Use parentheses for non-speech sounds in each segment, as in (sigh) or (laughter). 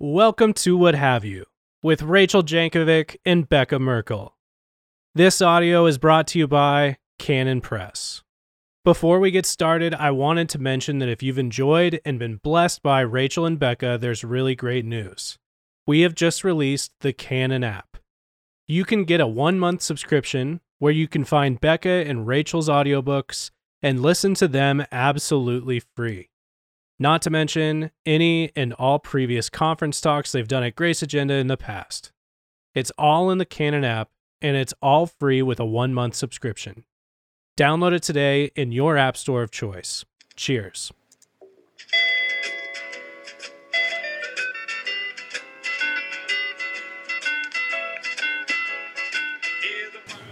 Welcome to What Have You with Rachel Jankovic and Becca Merkel. This audio is brought to you by Canon Press. Before we get started, I wanted to mention that if you've enjoyed and been blessed by Rachel and Becca, there's really great news. We have just released the Canon app. You can get a one month subscription where you can find Becca and Rachel's audiobooks and listen to them absolutely free. Not to mention any and all previous conference talks they've done at Grace Agenda in the past. It's all in the Canon app and it's all free with a one month subscription. Download it today in your app store of choice. Cheers.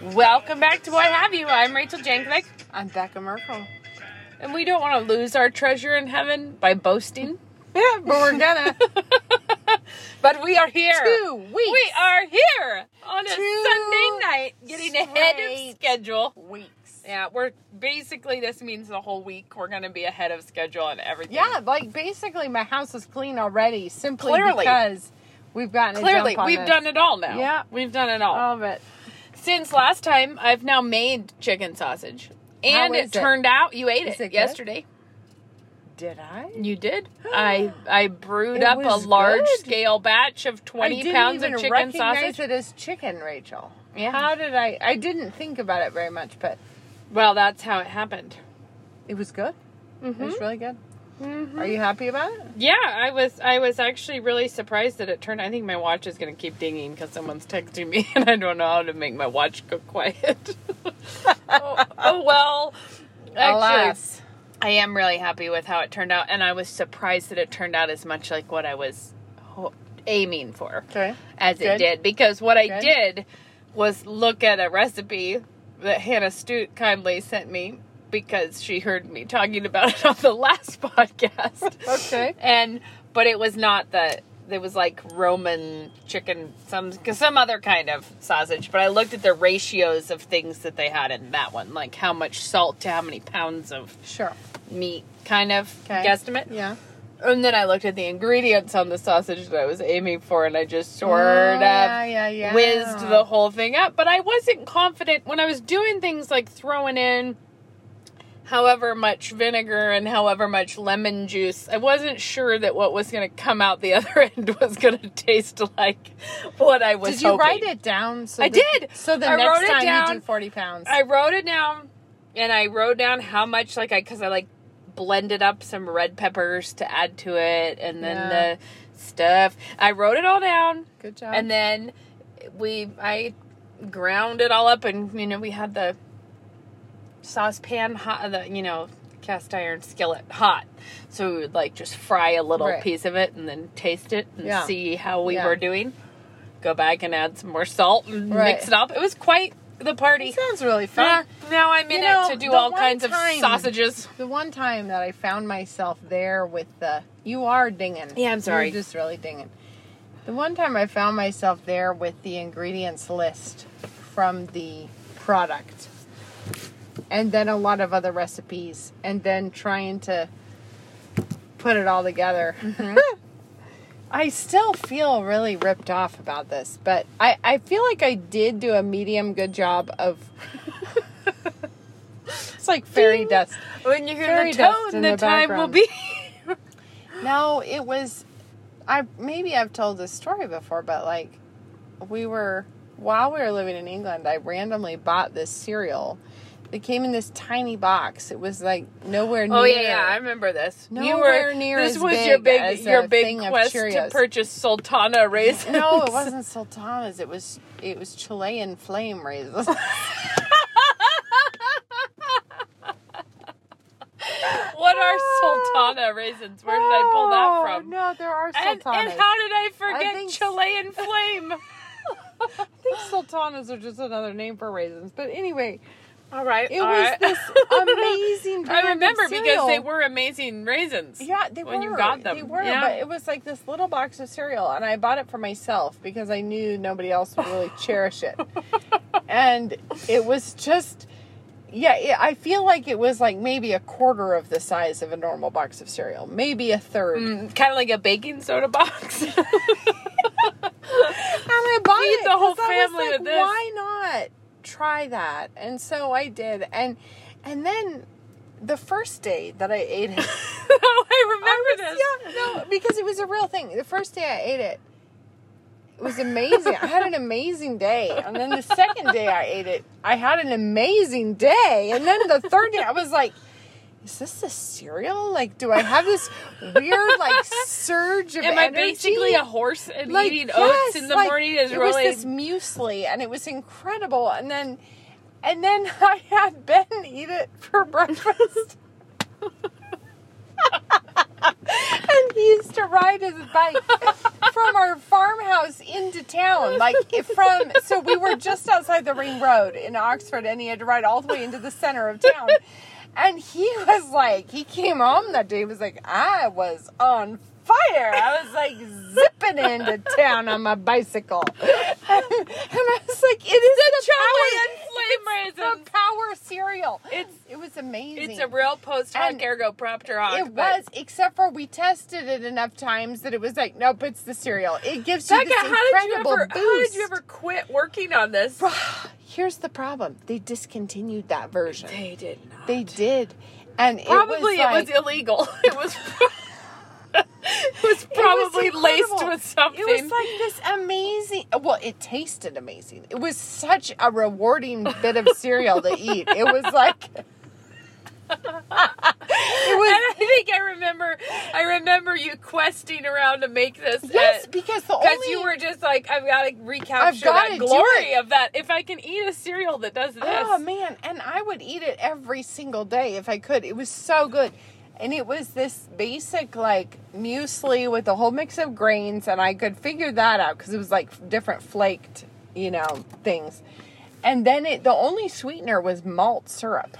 Welcome back to What Have You. I'm Rachel Jankovic, I'm Becca Merkel. And we don't want to lose our treasure in heaven by boasting. (laughs) Yeah, but we're gonna. (laughs) But we are here. Two weeks. We are here on a Two Sunday night, getting ahead of schedule. Weeks. Yeah, we're basically this means the whole week we're to be ahead of schedule and everything. Yeah, like basically my house is clean already simply Clearly. because we've gotten clearly we've this. done it all now. Yeah. we've done it all. all of it. Since last time, I've now made chicken sausage, and it it? turned out you ate Is it, it yesterday. Did I? You did. (gasps) I I brewed It up a large good. scale batch of twenty pounds of chicken recognize sausage. it as chicken, Rachel. Yeah. How did I? I didn't think about it very much, but Well, that's how it happened. it was good. It Mm-hmm. was really good. Are you happy about it? Yeah, I was I was actually really surprised that it turned. I think my watch is going to keep dinging because someone's texting me, (laughs) and I don't know how to make my watch go quiet. (laughs) oh, oh well. Actually, Alas. I am really happy with how it turned out, and I was surprised that it turned out as much like what I was ho- aiming for. Okay. as it did because what I did was look at a recipe that Hannah Stute kindly sent me because she heard me talking about it on the last (laughs) podcast. Okay. and but it was not the it was like Roman chicken some some other kind of sausage, but I looked at the ratios of things that they had in that one, like how much salt to how many pounds of Sure. meat kind of Okay. guesstimate. Yeah. And then I looked at the ingredients on the sausage that I was aiming for, and I just sort Oh, of yeah, yeah, yeah. whizzed the whole thing up. But I wasn't confident when I was doing things like throwing in however much vinegar and however much lemon juice. I wasn't sure that what was going to come out the (laughs) other end was going to taste like what I was Did you hoping. write it down? So I that- did. So the I next wrote it time you down. do forty pounds. I wrote it down, and I wrote down how much like I because I like blended up some red peppers to add to it, and then Yeah. the stuff. I wrote it all down, Good job. and then we I ground it all up, and you know we had the saucepan hot, the you know cast iron skillet hot, so we would like just fry a little Right. piece of it and then taste it and Yeah. see how we Yeah. were doing. Go back and add some more salt and Right. mix it up. It was quite the party. It sounds really fun. now I'm in You know, it to do all kinds time- of sausages. The one time that I found myself there with the you are dinging. Yeah, I'm sorry. You're just really dinging. The one time I found myself there with the ingredients list from the product, and then a lot of other recipes, and then trying to put it all together. Mm-hmm. (laughs) I still feel really ripped off about this, but I, I feel like I did do a medium good job of. (laughs) it's like fairy dust. When you hear Fairy the tone, the, the time will be. (laughs) No, it was. I maybe I've told this story before, but like, we were while we were living in England, I randomly bought this cereal. It came in this tiny box. It was like nowhere near. Oh yeah, yeah, I remember this. Nowhere near This as was big your big, your big quest to purchase Sultana raisins. (laughs) No, it wasn't sultanas. It was it was Chilean flame raisins. (laughs) what are Sultana raisins? Where did I pull that Oh, from? No, there are And, sultanas. and how did I forget think- Chilean flame? (laughs) I think sultanas are just another name for raisins. But anyway, All right, it all was right. this (laughs) amazing. I remember because they were amazing raisins. Yeah, they when were. you got them. They were, Yeah. but it was like this little box of cereal, and I bought it for myself because I knew nobody else would really (laughs) cherish it. And it was just, yeah, it, I feel like it was like maybe a quarter of the size of a normal box of cereal, maybe a third. Mm, kind of like a baking soda box. (laughs) And I bought Feed it the whole 'cause I was family like, with this. Why not try that? And so I did, and and then the first day that I ate it, (laughs) oh, I remember I was- this. Yeah, no, because it was a real thing. The first day I ate it, it was amazing. I had an amazing day, and then the second day I ate it, I had an amazing day, and then the third day I was like. Is this a cereal? Like, do I have this weird like surge of Am I basically a horse and like, eating oats yes, in the like, morning is it really was this muesli and it was incredible and then and then (laughs) i had ben eat it for breakfast. (laughs) And he used to ride his bike from our farmhouse into town like from so we were just outside the ring road in oxford and he had to ride all the way into the center of town and he (laughs) was like he came home that day he was like i was on fire i was like zipping into town on my bicycle (laughs) and, i was like it is the, chili power, and flame it's raisins. the power cereal It's it was amazing it's a real post hoc And ergo propter hoc. it was, except for we tested it enough times that it was like, nope, it's the cereal. It gives you Becca, this how did you incredible ever? boost. How did you ever quit working on this? Here's the problem: they discontinued that version. They did not. They did, and Probably it was, (laughs) it was illegal. It was. (laughs) it was probably laced with something. It was like this amazing. Well, it tasted amazing. It was such a rewarding bit of cereal to eat. It was like. it and I think I remember, I remember you questing around to make this. yes, because the because only you were just like, I've got to recapture that glory of that. If I can eat a cereal that does oh, this, Oh man, and I would eat it every single day if I could. It was so good. And it was this basic like muesli with a whole mix of grains and I could figure that out cuz it was like different flaked, you know, things. And then it the only sweetener was malt syrup.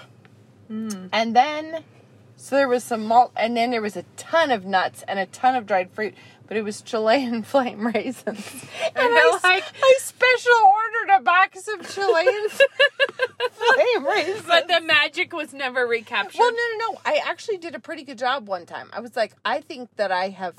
Hmm. And then so there was some malt and then there was a ton of nuts and a ton of dried fruit, but it was Chilean (laughs) flame raisins. And I I, like- I special ordered a box of Chilean (laughs) flame raisins. but the magic was never recaptured. well, no, no, no. I actually did a pretty good job one time. I was like, I think that I have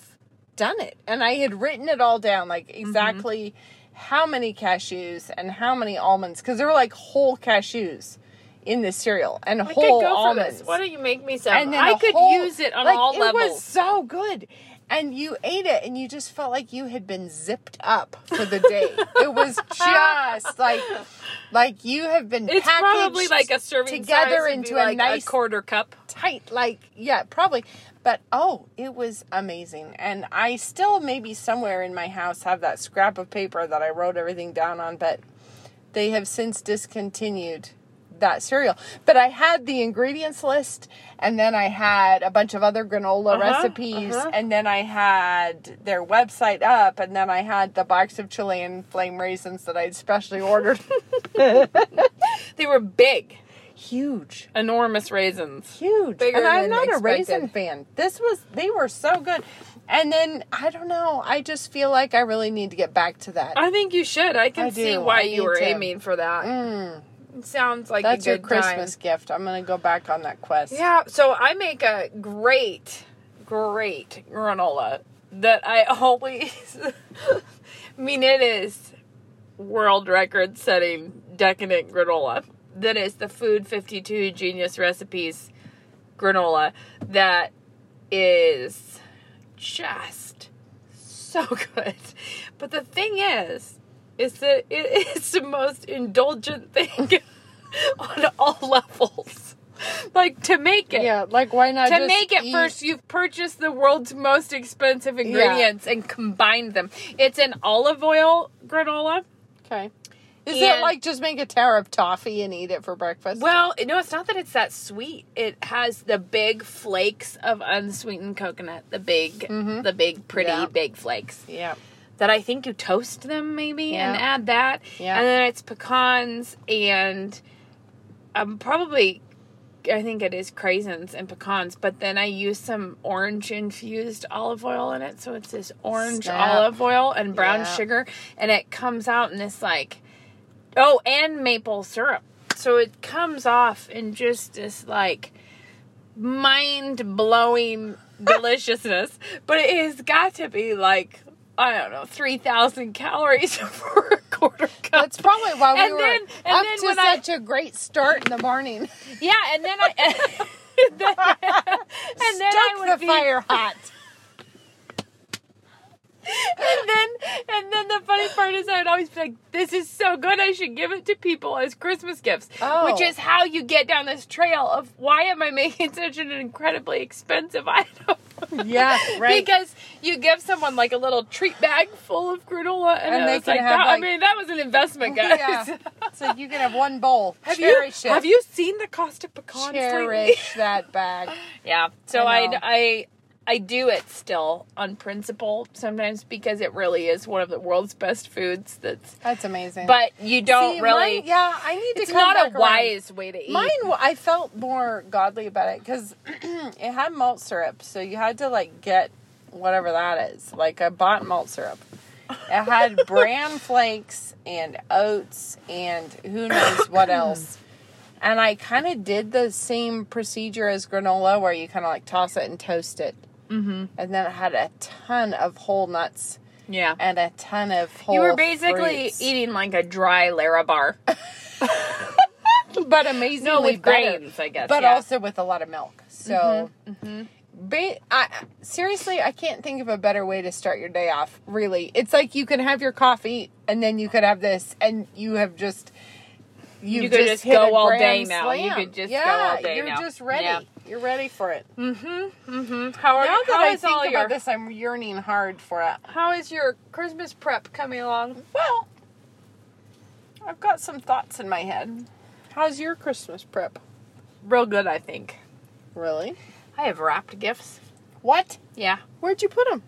done it, and I had written it all down, like Mm-hmm. exactly how many cashews and how many almonds, because there were like whole cashews in this cereal and I whole go for almonds. this. Why don't you make me some? and then I could whole- use it on like, all it levels. It was so good. And you ate it, and you just felt like you had been zipped up for the day. (laughs) it was just like, like you have been. it's probably like a serving together size into like a nice quarter cup. tight like yeah probably but oh it was amazing and i still maybe somewhere in my house have that scrap of paper that i wrote everything down on but they have since discontinued that cereal but i had the ingredients list and then i had a bunch of other granola Uh-huh, recipes uh-huh. and then i had their website up and then i had the box of chilean flame raisins that i'd specially ordered (laughs) They were big, huge enormous raisins. huge. Bigger and I'm not a raisin fan. This was they were so good. And then I don't know. I just feel like I really need to get back to that. I think you should. I can I see why I you were to. aiming for that. Mm, sounds like that's a your Christmas time. gift. I'm gonna go back on that quest. Yeah, so I make a great, great granola that I (laughs) always. I mean, it is world record setting decadent granola. That is the Food 52 Genius Recipes granola that is just so (laughs) good. But the thing is, is that it (laughs) is the most indulgent thing (laughs) on all levels. Like to make it. Yeah, like why not To make it eat- first, you've purchased the world's most expensive ingredients and combined them. It's an olive oil granola. Okay. Is it like just make a tower of toffee and eat it for breakfast? Well, no, it's not that it's that sweet. It has the big flakes of unsweetened coconut, the big, Mhm. the big, pretty Yeah. big flakes. yeah. That I think you toast them maybe and add that, Yeah. and then it's pecans and um probably. I think it is craisins and pecans, but then I use some orange infused olive oil in it. So it's this orange Snap. olive oil and brown Yeah. sugar, and it comes out in this like, oh, and maple syrup. so it comes off in just this like mind blowing (laughs) deliciousness. But it has got to be like I don't know, three thousand calories (laughs) for a quarter cup. That's probably why we And were then- and up then to such a great start in the morning. Yeah, and then I (laughs) and then, (laughs) and then I would the be, fire hot. And then and then the funny part is I would always be like, "This is so good, I should give it to people as Christmas gifts." Oh. Which is how you get down this trail of why am I making (laughs) such an incredibly expensive (laughs) item? Yeah, right. Because you give someone like a little treat bag full of granola, and, And they can like have, that. I mean, that was an investment, (laughs) guys. Yeah. So you can have one bowl. Have you it. have you seen the cost of pecans lately? cherish that bag? Yeah. So I I. I I do it still on principle sometimes because it really is one of the world's best foods. That's That's amazing. but you don't See, really. mine- yeah, I need it's to. come not a around. wise way to eat. Mine, I felt more godly about it because (clears throat) it had malt syrup, so you had to like get whatever that is. Like I bought malt syrup. It had (laughs) bran flakes and oats and who knows what (coughs) else. And I kind of did the same procedure as granola, where you kind of like toss it and toast it. Mm-hmm. And then it had a ton of whole nuts yeah. and a ton of whole. You were basically fruits. eating like a dry Larabar. (laughs) but amazingly No, with better. grains, I guess. but yeah. also with a lot of milk. So, ba- I, seriously, I can't think of a better way to start your day off. Really, it's like you can have your coffee and then you could have this, and you have just you You could just hit go all day now. You could just go yeah, all day You're now. just ready. Yeah. You're ready for it. Mm-hmm. Mm-hmm. How are, now that how I think all about your this, I'm yearning hard for it. how is your Christmas prep coming along? Well, I've got some thoughts in my head. How's your Christmas prep? Real good, I think. Really? I have wrapped gifts. What? Yeah. Where'd you put them?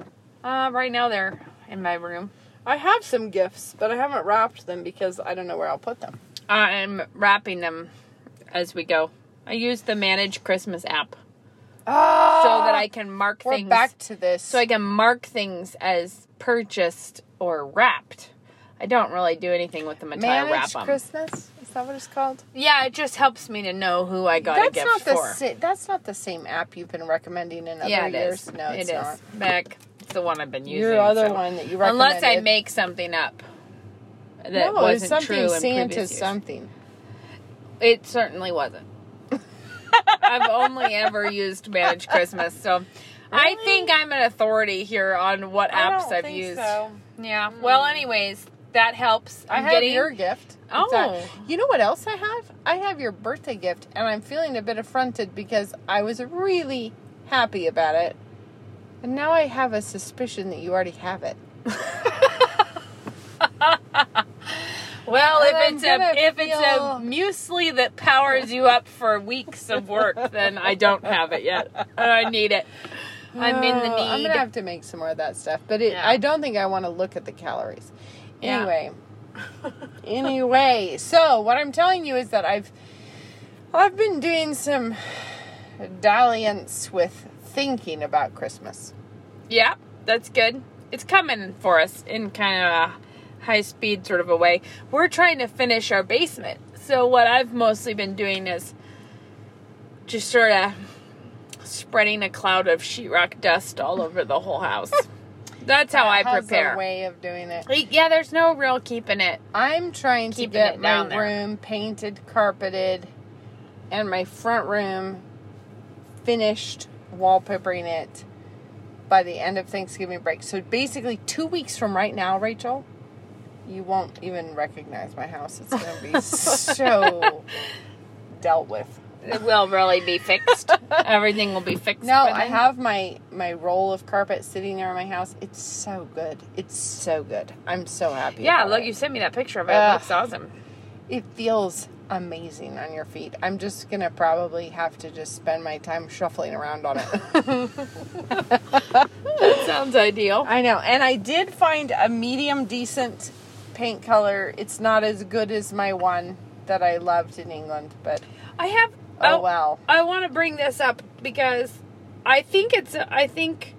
Uh, right now they're in my room. I have some gifts, but I haven't wrapped them because I don't know where I'll put them. I'm wrapping them as we go. I use the Manage Christmas app Oh, so that I can mark we're things. back to this. so I can mark things as purchased or wrapped. I don't really do anything with them until I wrap manage them. Christmas. Is that what it's called? yeah, it just helps me to know who I got a that's gift not the for. sa- that's not the same app you've been recommending in other yeah, it years. is. No, it's it is. not. Back, the one I've been using. Your other so- one that you recommended. Unless I make something up that no, wasn't it's something true in Santa previous years. something. It certainly wasn't. I've only ever used Manage Christmas, so I think I'm an authority here on what I apps I've think used. so. Yeah. Hmm. Well, anyways, that helps. I I'm have getting your gift. Oh. You know what else I have? I have your birthday gift, and I'm feeling a bit affronted because I was really happy about it, and now I have a suspicion that you already have it. (laughs) Well, if it's a if it's a muesli that powers you up for weeks of work, then I don't have it yet. I need it. I'm in the Oh, I'm gonna have to make some more of that stuff, but it, Yeah. I don't think I want to look at the calories. Yeah. Anyway, anyway, so what I'm telling you is that I've I've been doing some dalliance with thinking about Christmas. Yeah, that's good. It's coming for us in kind of a high speed sort of a way. We're trying to finish our basement. So what I've mostly been doing is just sort of spreading a cloud of sheetrock dust all over the whole house. (laughs) That's how I Has prepare. a way of doing it. Yeah, there's no real keeping it. I'm trying to get it my room painted, carpeted, and my front room finished wallpapering it by the end of Thanksgiving break. So basically, two weeks from right now, Rachel, you won't even recognize my house. It's going to be (laughs) so dealt with. It will really be fixed. Everything will be fixed. No, I have my my roll of carpet sitting there in my house. It's so good. It's so good. I'm so happy. Yeah, look, it. you sent me that picture of it. Ugh. it looks awesome. It feels amazing on your feet. I'm just gonna probably have to just spend my time shuffling around on it. (laughs) That sounds ideal. I know, and I did find a medium decent paint color. It's not as good as my one that I loved in England, but I have. oh, oh well. I want to bring this up because I think it's. I think,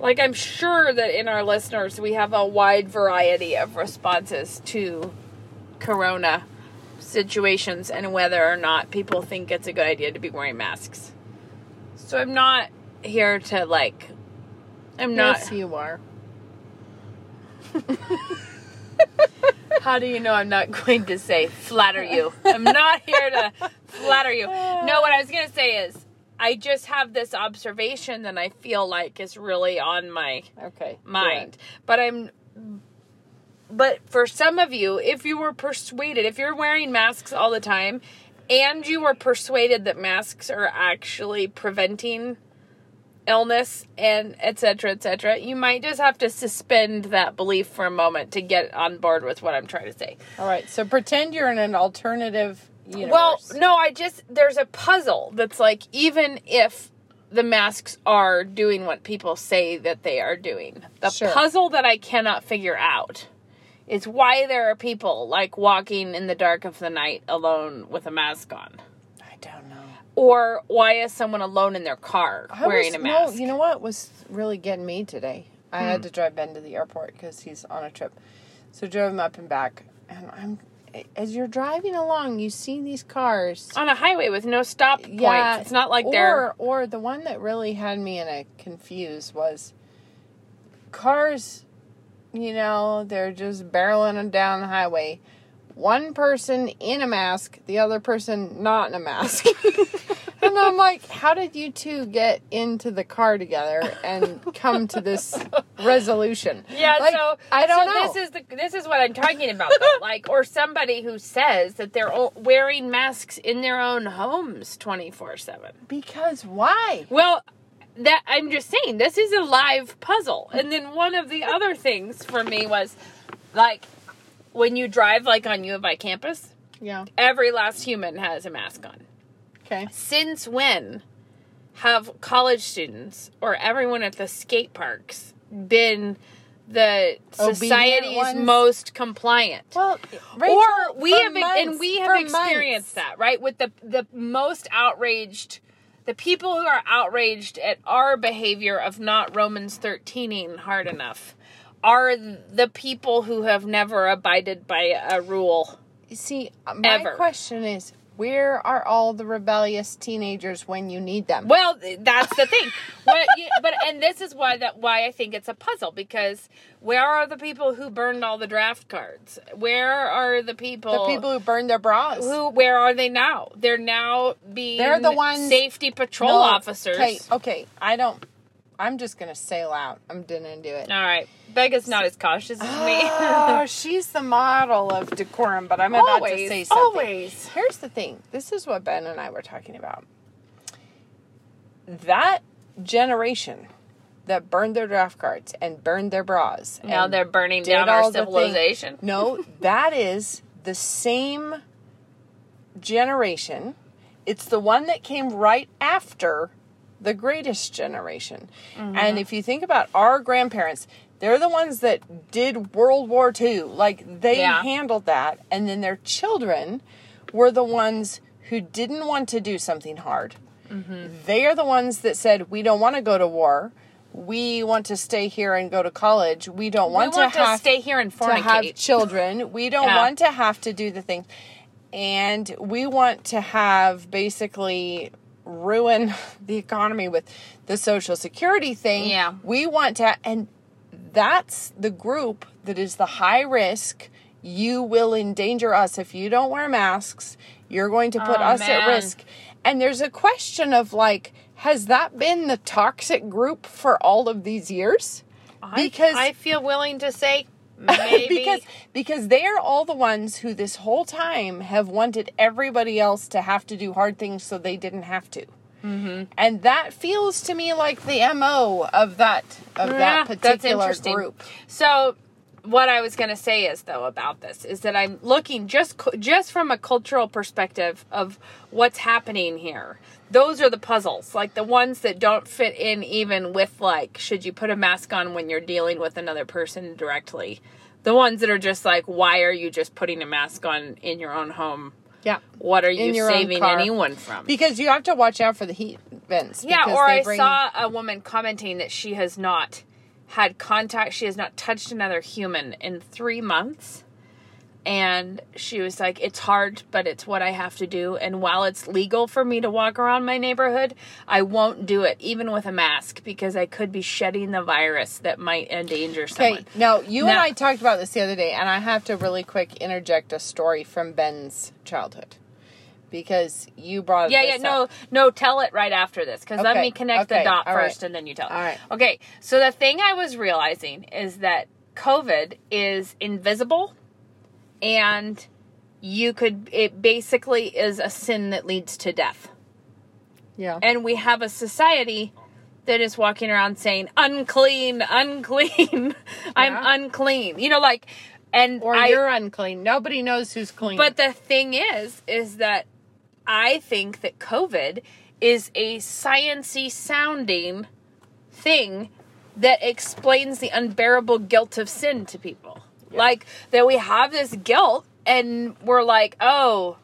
like, I'm sure that in our listeners we have a wide variety of responses to Corona situations and whether or not people think it's a good idea to be wearing masks. So I'm not here to like I'm not Yes, you are. (laughs) How do you know I'm not going to say flatter you? I'm not here to flatter you. No, what I was going to say is I just have this observation that I feel like is really on my Okay. mind. But I'm but for some of you, if you were persuaded, if you're wearing masks all the time and you were persuaded that masks are actually preventing illness and etc etc you might just have to suspend that belief for a moment to get on board with what i'm trying to say All right. So pretend you're in an alternative universe. well no i just there's a puzzle that's like even if the masks are doing what people say that they are doing the Sure. puzzle that i cannot figure out is why there are people like walking in the dark of the night alone with a mask on I don't know. Or why is someone alone in their car I wearing was, a mask Hmm. No, you know what was really getting me today? I had to drive Ben to the airport because he's on a trip. So drove him up and back, and I'm as you're driving along, you see these cars. on a highway with no stop points Yeah, it's not like or, they're Or the one that really had me in a confused was cars. You know, they're just barreling them down the highway. One person in a mask, the other person not in a mask. (laughs) and I'm like, how did you two get into the car together and come to this resolution? Yeah, Like, so I don't so know. This is the this is what I'm talking about, though. (laughs) like, or somebody who says that they're wearing masks in their own homes 24 seven. because why? Well, that I'm just saying this is a live puzzle. And then one of the other things for me was like when you drive like on U of I campus, Yeah. every last human has a mask on. Okay. Since when have college students or everyone at the skate parks been the Obedient society's ones? most compliant? Well, or we have months- and we have experienced months. that, right? With the the most outraged the people who are outraged at our behavior of not Romans 13ing hard enough are the people who have never abided by a rule. You See, my Ever. question is, where are all the rebellious teenagers when you need them? Well, that's the thing. (laughs) what, you, but and this is why that why I think it's a puzzle because where are the people who burned all the draft cards? Where are the people? the people who burned their bras. who where are they now? They're now being They're the ones- safety patrol No, officers. Okay, okay, I don't. I'm just gonna sail out. I'm gonna do it. All right, Becca's not as cautious as me. Oh, (laughs) she's the model of decorum, but I'm about to Always, say something. always. Here's the thing. This is what Ben and I were talking about. That generation that burned their draft cards and burned their bras. now they're burning down our civilization. No, that is the same generation. It's the one that came right after the greatest generation. Mm-hmm. And if you think about our grandparents, they're the ones that did World War II. Like they Yeah. handled that. And then their children were the ones who didn't want to do something hard. Mm-hmm. They are the ones that said, We don't want to go to war. We want to stay here and go to college. We don't We want, want to, to have stay here and to have fornicate. (laughs) children. We don't Yeah. want to have to do the things. And we want to have basically ruin (laughs) the economy with the social security thing. Yeah. We want to and that's the group that is the high risk. You will endanger us if you don't wear masks. You're going to put Oh, us at risk. And there's a question of like has that been the toxic group for all of these years? because I, I feel willing to say (laughs) maybe because because they are all the ones who this whole time have wanted everybody else to have to do hard things so they didn't have to. Mm-hmm. And that feels to me like the mo of that of Yeah, that that's particular interesting. group. So, what I was going to say is though about this is that I'm looking just just from a cultural perspective of what's happening here. Those are the puzzles, like the ones that don't fit in even with like should you put a mask on when you're dealing with another person directly. The ones that are just like why are you just putting a mask on in your own home? Yeah. What are you saving anyone from? Because you have to watch out for the heat vents. Yeah, or I bring- saw a woman commenting that she has not had contact, she has not touched another human in three months. And she was like, It's hard, but it's what I have to do. And while it's legal for me to walk around my neighborhood, I won't do it, even with a mask, because I could be shedding the virus that might endanger someone. Okay, now you and I talked about this the other day, and I have to really quick interject a story from Ben's childhood because you brought Yeah, yeah, no, up. no, tell it right after this because let me connect okay, the dot all right. first and then you tell it. All right. Okay, so the thing I was realizing is that COVID is invisible and you could, it basically is a sin that leads to death. Yeah. And we have a society that is walking around saying, unclean, unclean, (laughs) I'm Yeah. unclean. You know, like, and or I, you're unclean. Nobody knows who's clean. but the thing is, is that I think that COVID is a sciency sounding thing that explains the unbearable guilt of sin to people. Like that we have this guilt and we're like, oh,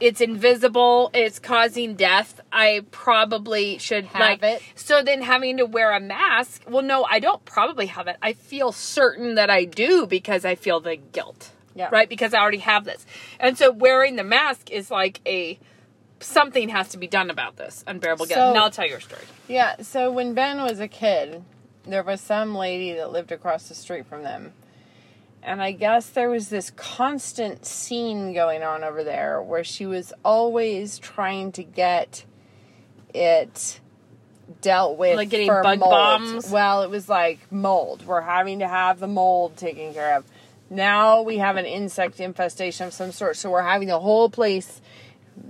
it's invisible, it's causing death. I probably should Have like it. so then having to wear a mask, well no, I don't probably have it. I feel certain that I do because I feel the guilt Yeah. right? Because I already have this. And so wearing the mask is like a something has to be done about this unbearable guilt. So- and I'll tell your story. Yeah, so when Ben was a kid, there was some lady that lived across the street from them. And I guess there was this constant scene going on over there where she was always trying to get it dealt with Like getting for bug mold. bombs? Well, it was like mold. We're having to have the mold taken care of. Now we have an insect infestation of some sort, so we're having the whole place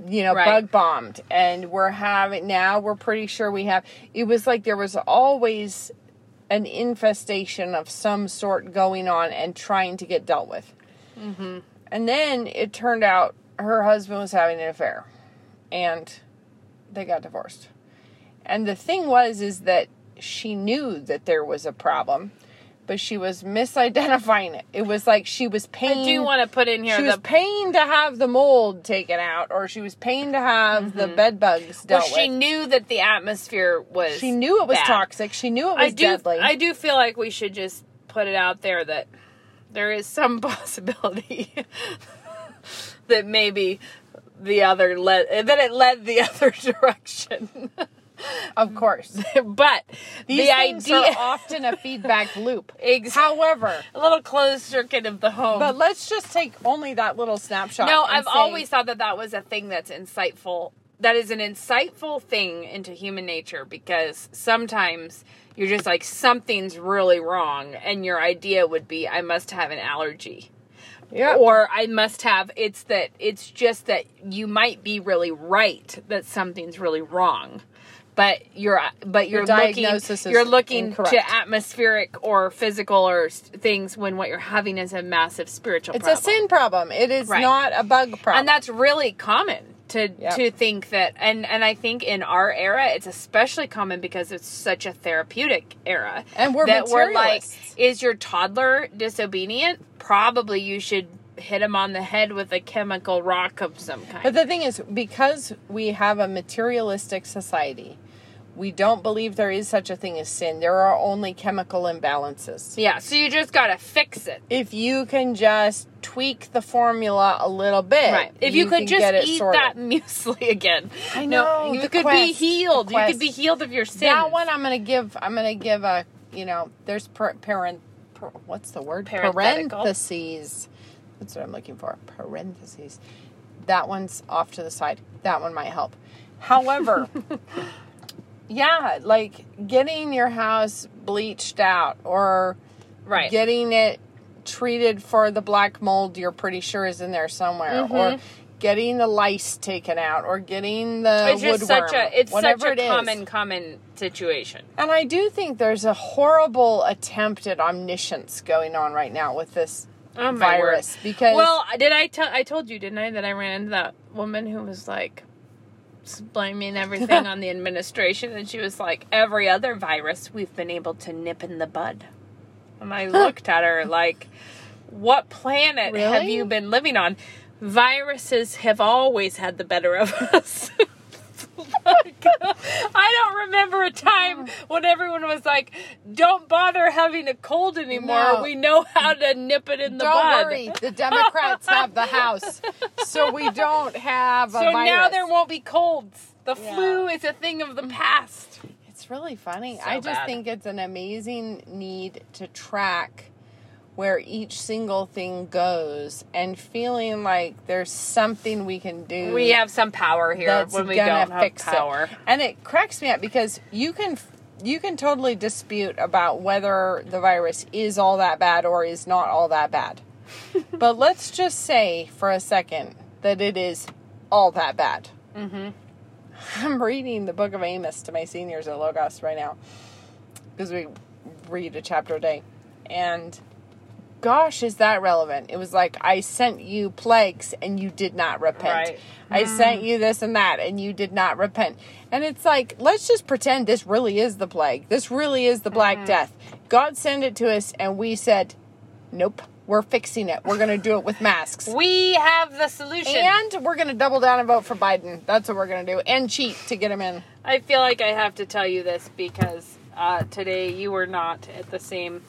you know, Right. bug bombed. And we're having, now we're pretty sure we have, it was like there was always an infestation of some sort going on and trying to get dealt with. Mm-hmm. And then it turned out her husband was having an affair and they got divorced. And the thing was, is that she knew that there was a problem, but she was misidentifying it. It was like she was paying I do want to put in here she was the paying to have the mold taken out, or she was paying to have the mm-hmm. bed bugs well, dealt she with. knew that the atmosphere was She knew it was bad. toxic. She knew it was I do deadly. I do feel like we should just put it out there that there is some (laughs) possibility (laughs) that maybe the other led that it led the (laughs) other direction. (laughs) of course, (laughs) but these the idea are (laughs) often a feedback loop. Ex- However, a little closed circuit of the home. but let's just take only that little snapshot. No, I've say- always thought that that was a thing that's insightful. That is an insightful thing into human nature because sometimes you're just like something's really wrong, and your idea would be I must have an allergy. yeah. Or I must have it's that it's just that you might be really right that something's really wrong. But you're but you're looking diagnosis you're looking incorrect. to atmospheric or physical or things when what you're having is a massive spiritual it's problem. a sin problem. It is Right. not a bug problem. and that's really common to Yep. to think that and and I think in our era it's especially common because it's such a therapeutic era And we're that we're like is your toddler disobedient probably you should hit him on the head with a chemical rock of some kind But the thing is, because we have a materialistic society, we don't believe there is such a thing as sin. There are only chemical imbalances. yeah so you just got to fix it If you can just tweak the formula a little bit, Right. If you, could can just eat sorted. that (laughs) muesli again. I No, know, you the could be healed. You could be healed of your sin. That one, I'm gonna give. I'm gonna give a. You know, there's per, parent. Per, what's the word? Parentheses. That's what I'm looking for. Parentheses. That one's off to the side. That one might help. However, (laughs) yeah, like getting your house bleached out or right. getting it treated for the black mold you're pretty sure is in there somewhere Mm-hmm. or getting the lice taken out or getting the it's just such a it's such it a is. common common situation. And I do think there's a horrible attempt at omniscience going on right now with this Oh virus because Well, did I tell? I told you, didn't I, that I ran into that woman who was like blaming everything on the (laughs) administration, and she was like, "Every other virus we've been able to nip in the bud." And I (laughs) looked at her like, "What planet have you been living on? Viruses have always had the better of (laughs) us." I don't remember a time when everyone was like, "Don't bother having a cold anymore. No. We know how to nip it in the Don't bud." worry, the Democrats have the House, so we (laughs) don't have a So virus. now there won't be colds. The Yeah. flu is a thing of the mm. past. It's really funny. So I just bad. think it's an amazing need to track where each single thing goes and feeling like there's something we can do. We have some power here that's when we gonna don't have fix power. it. And it cracks me up because you can you can totally dispute about whether the virus is all that bad or is not all that bad. (laughs) but let's just say for a second that it is all that bad. Mm-hmm. I'm reading the book of Amos to my seniors at Logos right now because we read a chapter a day. And gosh, is that relevant? It was like, I sent you plagues and you did not repent. Right. I sent you this and that and you did not repent. And it's like, let's just pretend this really is the plague. This really is the Black Death. God sent it to us and we said, nope, we're fixing it. We're going to do it with masks. (laughs) We have the solution. And we're going to double down and vote for Biden. That's what we're going to do. And cheat to get him in. I feel like I have to tell you this because uh, today you were not at the same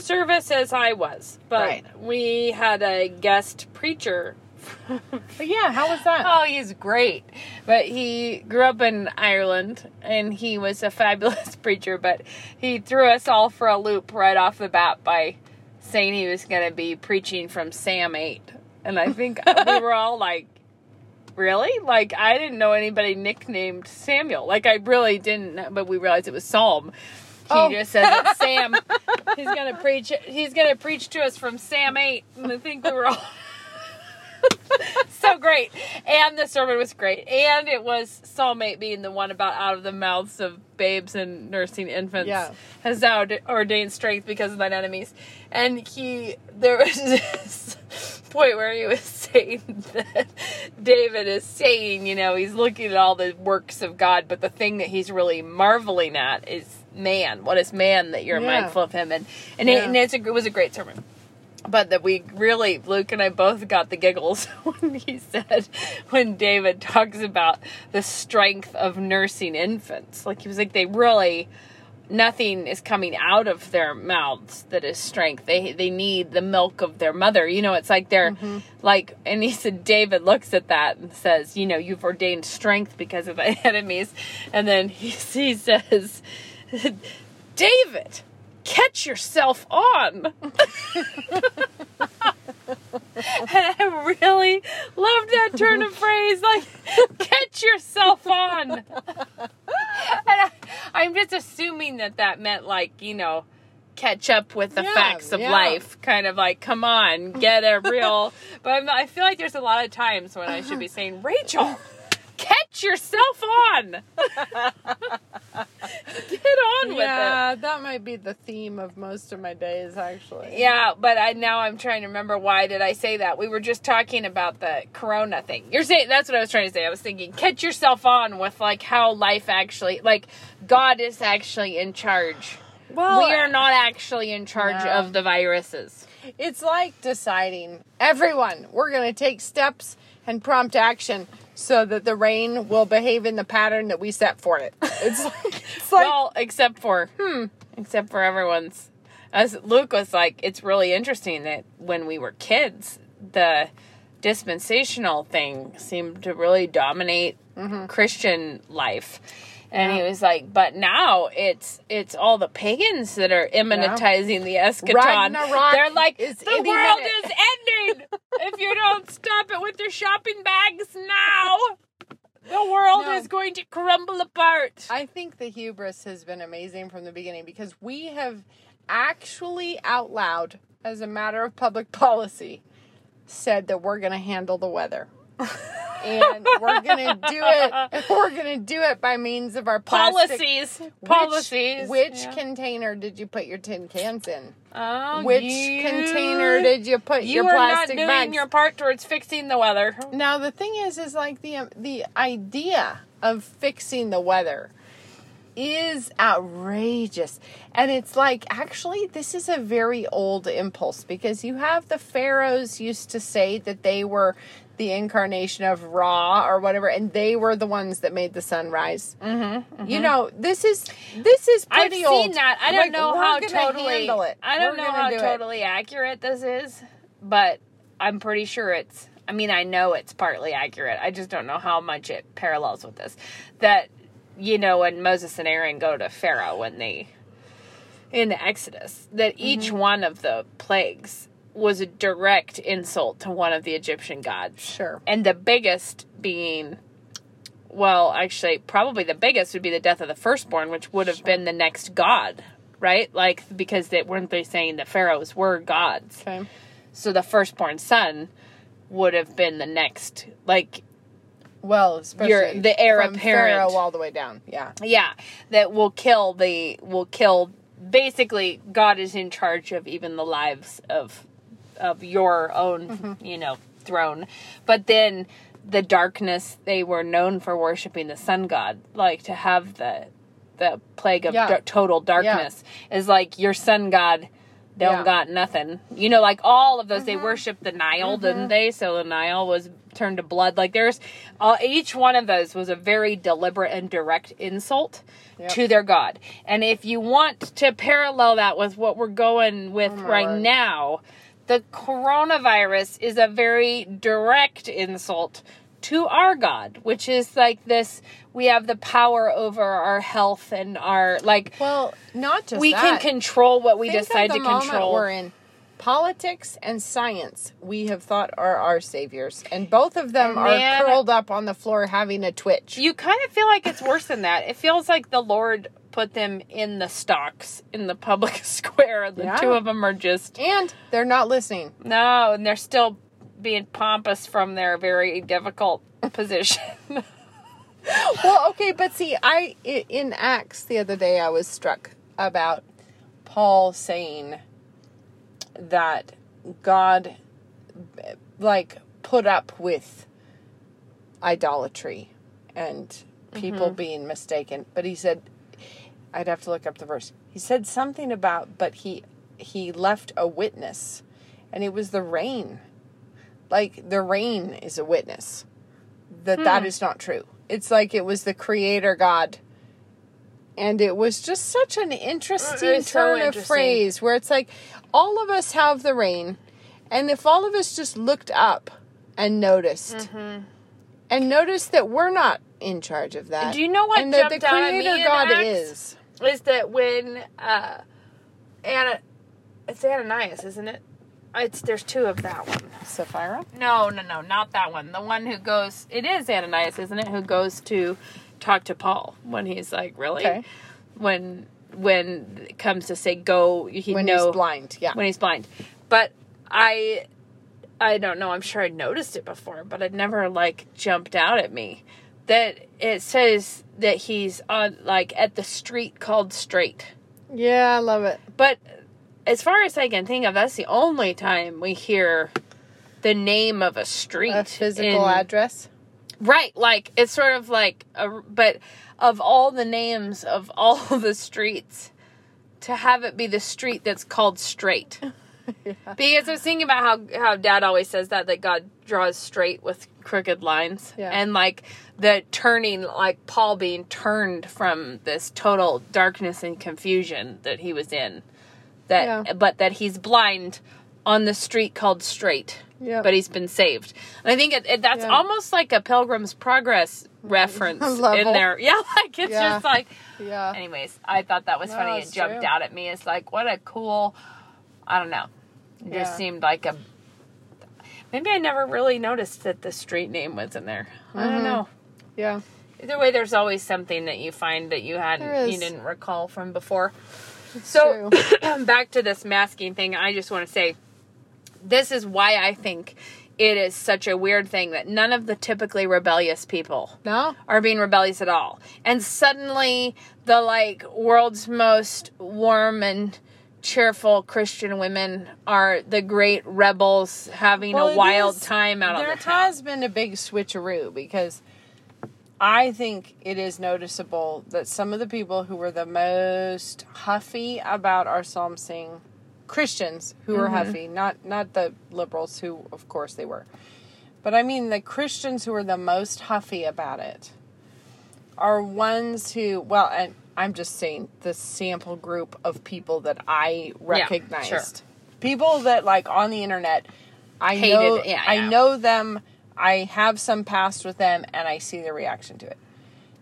service as I was, but Right. we had a guest preacher. (laughs) But yeah, how was that? Oh, he's great. But he grew up in Ireland and he was a (laughs) fabulous preacher, but he threw us all for a loop right off the bat by saying he was going to be preaching from Sam 8. And I think we (laughs) were all like, Really? Like I didn't know anybody nicknamed Samuel. Like I really didn't, but we realized it was Psalm. He Oh. just says it's Sam. He's gonna preach. He's gonna preach to us from Sam eight, and I think we were all (laughs) so great. And the sermon was great, and it was Psalm eight being the one about out of the mouths of babes and nursing infants Yeah. has thou ordained strength because of thine enemies. And he there was (laughs) this point where he was (laughs) saying that David is saying, you know, he's looking at all the works of God, but the thing that he's really marveling at is man. What is man that you're Yeah. mindful of him? And and, it, and it's a, it was a great sermon. But that we really, Luke and I both got the giggles (laughs) when he said, when David talks about the strength of nursing infants. Like, he was like, they really, nothing is coming out of their mouths that is strength. They they need the milk of their mother. You know, it's like they're mm-hmm. like and he said David looks at that and says, you know, you've ordained strength because of thy (laughs) enemies. And then he, he says, David, catch yourself on. (laughs) and I really loved that turn of phrase, like (laughs) catch yourself on. (laughs) and I, I'm just assuming that that meant like you know catch up with the Yeah, facts of yeah. life, kind of like come on, get a real. (laughs) but I'm, I feel like there's a lot of times when I should be saying Rachel. Catch yourself on. Get on with it. yeah, that might be the theme of most of my days, actually. Yeah, but I now I'm trying to remember why did I say that? We were just talking about the corona thing. You're saying that's what I was trying to say. I was thinking catch yourself on with like how life actually like God is actually in charge. Well, we are not actually in charge No. of the viruses. It's like deciding, everyone, we're going to take steps and prompt action so that the rain will behave in the pattern that we set for it. It's like, it's like well, except for hmm, except for everyone's as Luke was like, it's really interesting that when we were kids, the dispensational thing seemed to really dominate Christian life. And he was like, but now it's it's all the pagans that are immanentizing the eschaton. Ragnarok They're like, the world minute." is if you don't stop it with your shopping bags now. The world No. is going to crumble apart. I think the hubris has been amazing from the beginning because we have actually out loud, as a matter of public policy, said that we're going to handle the weather. And we're going to do it. (laughs) We're to do it by means of our plastic. policies. Which- policies. Which Yeah. container did you put your tin cans in? Oh, Which you- container did you put you your plastic bags? You are not doing bags? your part towards fixing the weather? Now the thing is, is like the um, the idea of fixing the weather is outrageous, and it's like actually this is a very old impulse because you have the pharaohs used to say that they were the incarnation of Ra or whatever, and they were the ones that made the sun rise. Mm-hmm, You know, this is this is I've pretty seen that. I don't Like, know how totally. it. I don't We're know how do it. totally accurate this is, but I'm pretty sure it's. I mean, I know it's partly accurate. I just don't know how much it parallels with this. That you know, when Moses and Aaron go to Pharaoh when they in the Exodus, that each Mm-hmm. one of the plagues was a direct insult to one of the Egyptian gods. Sure. And the biggest being, well, actually, probably the biggest would be the death of the firstborn, which would have been the next god, right? Like, because they weren't they saying that pharaohs were gods. Okay. So the firstborn son would have been the next, like, Well, especially You're the heir from apparent. Pharaoh all the way down. Yeah. yeah, that will kill the, will kill, basically, God is in charge of even the lives of, of your own, mm-hmm. you know, throne. But then the darkness, they were known for worshiping the sun god, like to have the, the plague of Yeah. total darkness is like your sun god don't Yeah. got nothing. You know, like all of those, they mm-hmm. worshiped the Nile, mm-hmm. didn't they? So the Nile was turned to blood. Like there's, uh, each one of those was a very deliberate and direct insult Yep. to their God. And if you want to parallel that with what we're going with Oh right now, the coronavirus is a very direct insult to our God, which is like this we have the power over our health and our like Well, not just we that. can control what we Think decide to control. We're in politics and science. We have thought are our saviors, and both of them are curled up on the floor having a twitch. You kind of feel like it's worse than that. It feels like the Lord put them in the stocks in the public (laughs) square. The Yeah. two of them are just and they're not listening. no, and they're still being pompous from their very difficult (laughs) position. (laughs) well, okay, but see, I i- in Acts the other day I was struck about Paul saying that God like put up with idolatry and people mm-hmm. being mistaken. But he said I'd have to look up the verse. He said something about but he he left a witness and it was the rain. Like the rain is a witness that that is not true. It's like it was the creator God. And it was just such an interesting is so turn of phrase where it's like all of us have the rain. And if all of us just looked up and noticed Mm-hmm. and noticed that we're not in charge of that. Do you know what and that the jumped out at me creator in God Acts? is. is that when uh Anna it's Ananias, isn't it? It's there's two of that one. Sapphira? No, no, no, not that one. The one who goes it is Ananias, isn't it? Who goes to talk to Paul when he's like, Really? Okay. When when it comes to say go he When know he's blind. Yeah. when he's blind. But I I don't know, I'm sure I noticed it before, but it never like jumped out at me. That it says that he's on like at the street called straight. yeah, I love it. But as far as I can think of, that's the only time we hear the name of a street. A physical in- address. Right, like it's sort of like a but of all the names of all (laughs) the streets to have it be the street that's called straight. (laughs) Because I was thinking about how how dad always says that that God draws straight with crooked lines. Yeah. And like the turning like Paul being turned from this total darkness and confusion that he was in. That Yeah. but that he's blind on the street called straight. Yep. But he's been saved. And I think it, it, that's Yeah. almost like a Pilgrim's Progress (laughs) reference in there. (laughs) Yeah, like it's Yeah. just like Yeah. anyways, I thought that was No, funny. It jumped true. out at me. It's like what a cool I don't know. It Yeah. just seemed like a maybe I never really noticed that the street name was in there. I Mm-hmm. don't know. Yeah. Either way, there's always something that you find that you hadn't you didn't recall from before. So (clears throat) back to this masking thing, I just want to say this is why I think it is such a weird thing that none of the typically rebellious people No? are being rebellious at all. And suddenly the like world's most warm and cheerful Christian women are the great rebels having Well, a wild is- time out there on the town. has been a big switcheroo because I think it is noticeable that some of the people who were the most huffy about our psalm sing Christians who were Mm-hmm. huffy, not not the liberals who of course they were. But I mean, the Christians who were the most huffy about it are ones who, well, and I'm just saying the sample group of people that I recognized. sure. People that, like, on the internet, I Hated know, yeah, I yeah. know them, I have some past with them, and I see their reaction to it.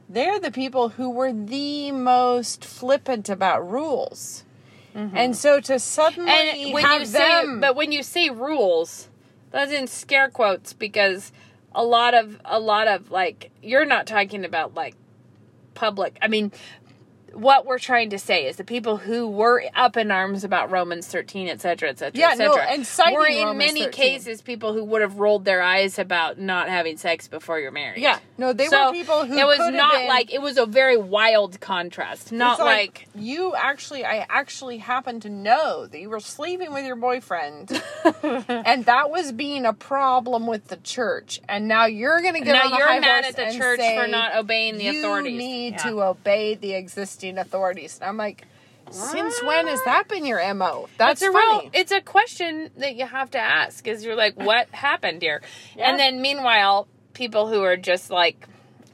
They're the people who were the most flippant about rules. And so to suddenly Mm-hmm. and when have you say them, but when you say rules that's in scare quotes because a lot of a lot of like you're not talking about like public i mean what we're trying to say is the people who were up in arms about Romans 13, et cetera, et cetera, Yeah, et cetera, no, and citing were in Romans many 13. cases people who would have rolled their eyes about not having sex before you're married. Yeah, no, they so were people who it was not been- like it was a very wild contrast, not It's like you actually I actually happen to know that you were sleeping with your boyfriend (laughs) and that was being a problem with the church and now you're going to get Now you're mad at the church say, for not obeying the you authorities." need Yeah. to obey the existing authorities. And I'm like since when has that been your MO? That's it's a funny. real it's a question that you have to ask is you're like what happened here Yeah. and then meanwhile people who are just like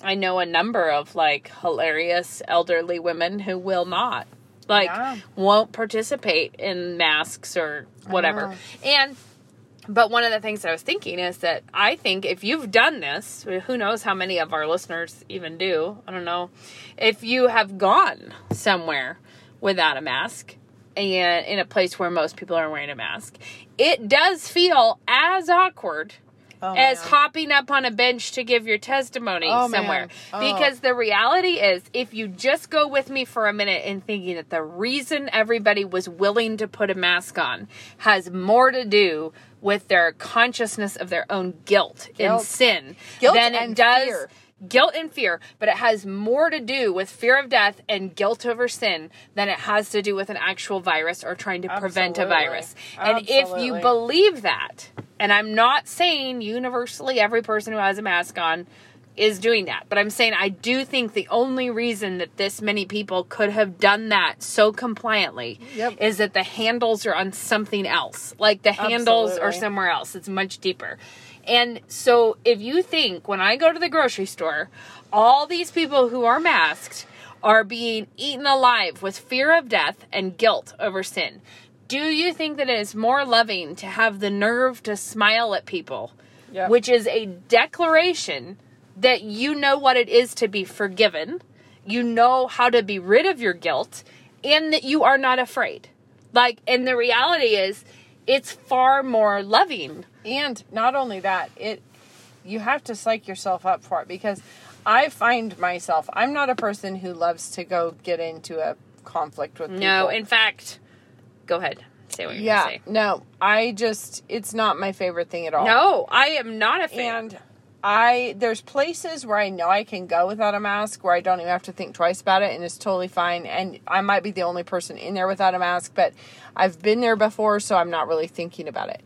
i know a number of like hilarious elderly women who will not like Yeah. won't participate in masks or whatever and but one of the things that I was thinking is that I think if you've done this, who knows how many of our listeners even do, I don't know, if you have gone somewhere without a mask and in a place where most people are wearing a mask, it does feel as awkward Oh, as hopping up on a bench to give your testimony Oh, somewhere. Oh. Because the reality is, if you just go with me for a minute in thinking that the reason everybody was willing to put a mask on has more to do with their consciousness of their own guilt, and sin Guilt than it does fear. Guilt and fear, but it has more to do with fear of death and guilt over sin than it has to do with an actual virus or trying to prevent a Absolutely. virus. And if you believe that, and I'm not saying universally every person who has a mask on is doing that, but I'm saying I do think the only reason that this many people could have done that so compliantly Yep. is that the handles are on something else. Like the handles are somewhere else. It's much deeper. And so if you think when I go to the grocery store, all these people who are masked are being eaten alive with fear of death and guilt over sin. Do you think that it is more loving to have the nerve to smile at people, Yep. which is a declaration that you know what it is to be forgiven, you know how to be rid of your guilt, and that you are not afraid? Like, and the reality is, it's far more loving. And not only that, it you have to psych yourself up for it because I find myself I'm not a person who loves to go get into a conflict with people. No, in fact, go ahead. Say what you're yeah, going to say. no, I just it's not my favorite thing at all. No, I am not a fan. And I there's places where I know I can go without a mask where I don't even have to think twice about it and it's totally fine and I might be the only person in there without a mask but I've been there before so I'm not really thinking about it.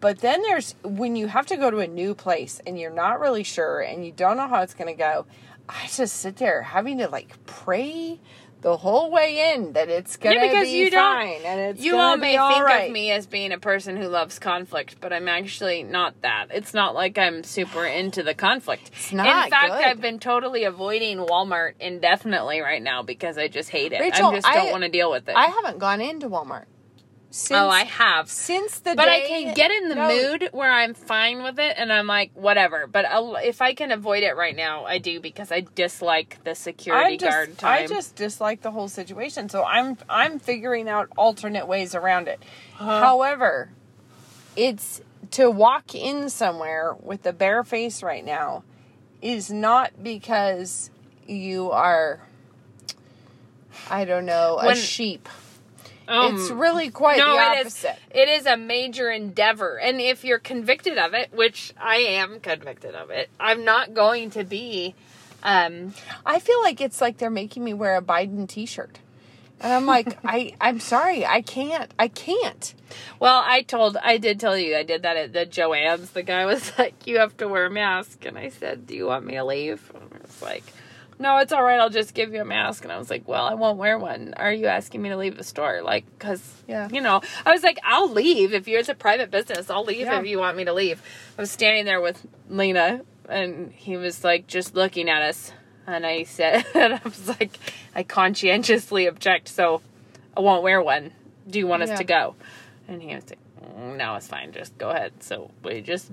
But then there's when you have to go to a new place and you're not really sure and you don't know how it's going to go. I just sit there having to like pray the whole way in that it's going to Yeah, because be you fine and it's you gonna all may all think right. of me as being a person who loves conflict, but I'm actually not that. It's not like I'm super into the conflict. It's not In fact, good. I've been totally avoiding Walmart indefinitely right now because I just hate it. Rachel, I just don't want to deal with it. I haven't gone into Walmart. Since, oh, I have. since the But I day- can get in the No, mood where I'm fine with it and I'm like, whatever. But I'll, if I can avoid it right now, I do because I dislike the security just, guard time. I just dislike the whole situation. So I'm I'm figuring out alternate ways around it. Uh-huh. However, it's to walk in somewhere with a bare face right now is not because you are I don't know, a sheep. Um, it's really quite the it is. opposite. It is a major endeavor, and if you're convicted of it, which I am convicted of it, I'm not going to be. Um, I feel like it's like they're making me wear a Biden t-shirt. And I'm like, (laughs) I I'm sorry, I can't. I can't. well, I told, I did tell you, I did that at the Joann's. The guy was (laughs) like, "You have to wear a mask," and I said, "Do you want me to leave?" And I was like, no, it's all right. I'll just give you a mask. And I was like, well, I won't wear one. Are you asking me to leave the store? Like, because, Yeah. you know, I was like, I'll leave. If you're it's a private business, I'll leave Yeah. if you want me to leave. I was standing there with Lena, and he was like, just looking at us. And I said, (laughs) and I was like, I conscientiously object, so I won't wear one. Do you want us Yeah. to go? And he was like, "Mm, no, it's fine. Just go ahead. So we just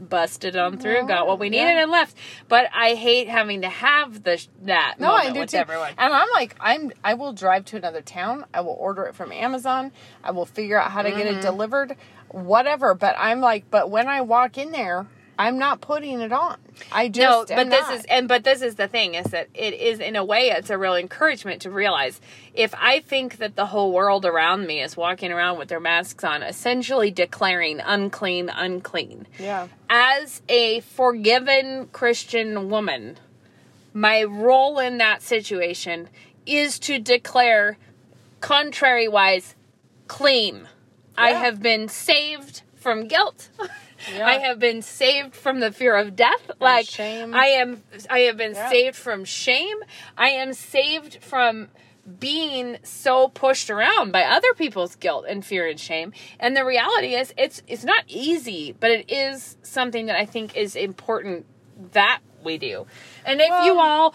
busted on through, got what we Yeah. needed, and left. But I hate having to have the that No, I do with too. everyone. And I'm like, I'm. I will drive to another town. I will order it from Amazon. I will figure out how to get Mm-hmm. it delivered, whatever. But I'm like, but when I walk in there, I'm not putting it on. I just no, but this not. is and but this is the thing is that it is in a way it's a real encouragement to realize if I think that the whole world around me is walking around with their masks on, essentially declaring unclean, unclean. yeah. As a forgiven Christian woman, my role in that situation is to declare contrary wise clean. I have been saved from guilt. (laughs) Yeah. I have been saved from the fear of death. like shame. I am I have been Yeah. saved from shame. I am saved from being so pushed around by other people's guilt and fear and shame. And the reality is it's it's not easy, but it is something that I think is important that we do. And if you all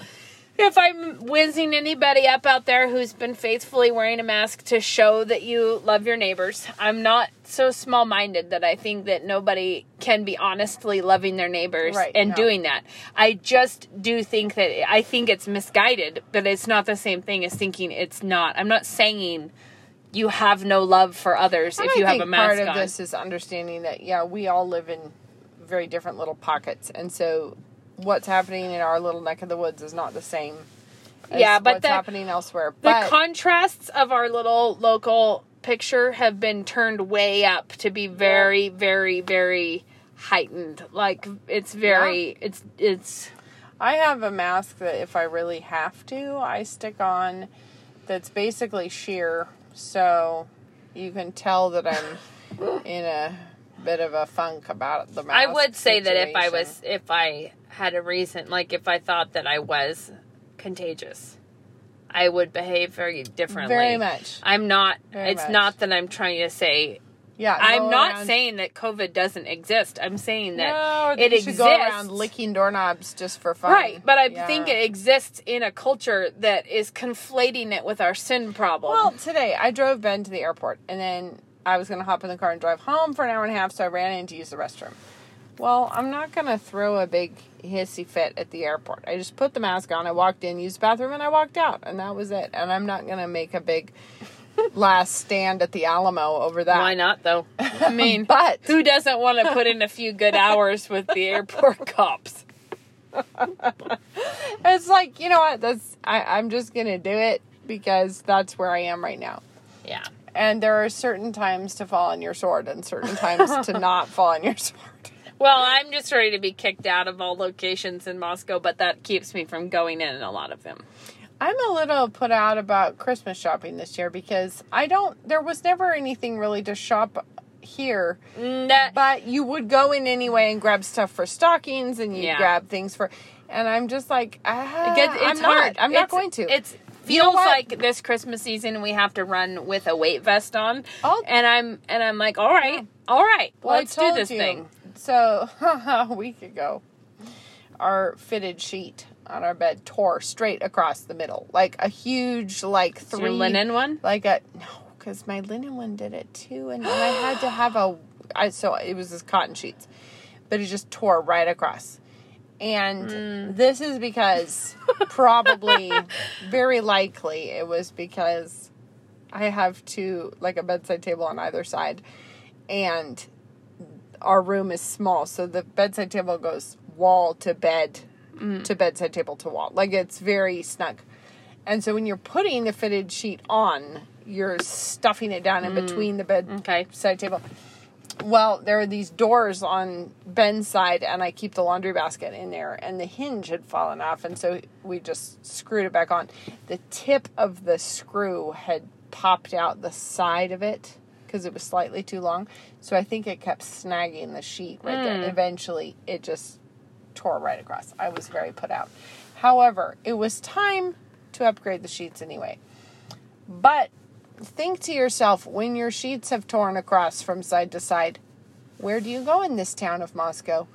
if I'm whizzing anybody up out there who's been faithfully wearing a mask to show that you love your neighbors, I'm not so small minded that I think that nobody can be honestly loving their neighbors Right, and no. doing that. I just do think that I think it's misguided, but it's not the same thing as thinking it's not. I'm not saying you have no love for others And if I you have a mask part of on. this is understanding that yeah, we all live in very different little pockets, and so what's happening in our little neck of the woods is not the same. As Yeah, but what's the- happening elsewhere. The But contrasts of our little local picture have been turned way up to be very, very, very heightened. Like it's very, it's it's. I have a mask that if I really have to, I stick on. That's basically sheer, so you can tell that I'm (laughs) in a bit of a funk about the mask. I would say that if I was, if I had a reason, like if I thought that I was contagious, I would behave very differently. very much, I'm not. Very it's much. not that I'm trying to say. yeah. I'm not around- saying that COVID doesn't exist. I'm saying that no, it you should exists. go around licking doorknobs just for fun. Right, but I Yeah. think it exists in a culture that is conflating it with our sin problem. Well, today I drove Ben to the airport, and then I was going to hop in the car and drive home for an hour and a half, so I ran in to use the restroom. Well, I'm not going to throw a big hissy fit at the airport. I just put the mask on, I walked in, used the bathroom, and I walked out, and that was it. And I'm not going to make a big (laughs) last stand at the Alamo over that. Why not though? I (laughs) mean, But who doesn't want to put in a few good hours with the airport (laughs) cops? it's like, you know what? That's I, I'm just going to do it because that's where I am right now. Yeah. And there are certain times to fall on your sword and certain times to (laughs) not fall on your sword. Well, I'm just ready to be kicked out of all locations in Moscow, but that keeps me from going in a lot of them. I'm a little put out about Christmas shopping this year because I don't, there was never anything really to shop here, That, but you would go in anyway and grab stuff for stockings and you Yeah. grab things for, and I'm just like, ah, it gets, it's I'm hard. Not, I'm not going to. It's You know feels like this Christmas season we have to run with a weight vest on, I'll- and I'm and I'm like, all right, all right, Well, let's do this you. thing. So (laughs) a week ago, our fitted sheet on our bed tore straight across the middle, like a huge, like three linen one. like a no, because my linen one did it too, and, and I had to have a. I so it was this cotton sheets, but it just tore right across. And Mm. this is because (laughs) probably, very likely, it was because I have two like a bedside table on either side, and our room is small, so the bedside table goes wall to bed Mm. to bedside table to wall. Like it's very snug. And so when you're putting the fitted sheet on, you're stuffing it down in between the bed Mm. Okay. side table. Well, there are these doors on Ben's side, and I keep the laundry basket in there, and the hinge had fallen off, and so we just screwed it back on. The tip of the screw had popped out the side of it because it was slightly too long, so I think it kept snagging the sheet right there. Mm. Eventually, it just tore right across. I was very put out. However, it was time to upgrade the sheets anyway. But think to yourself when your sheets have torn across from side to side, where do you go in this town of Moscow?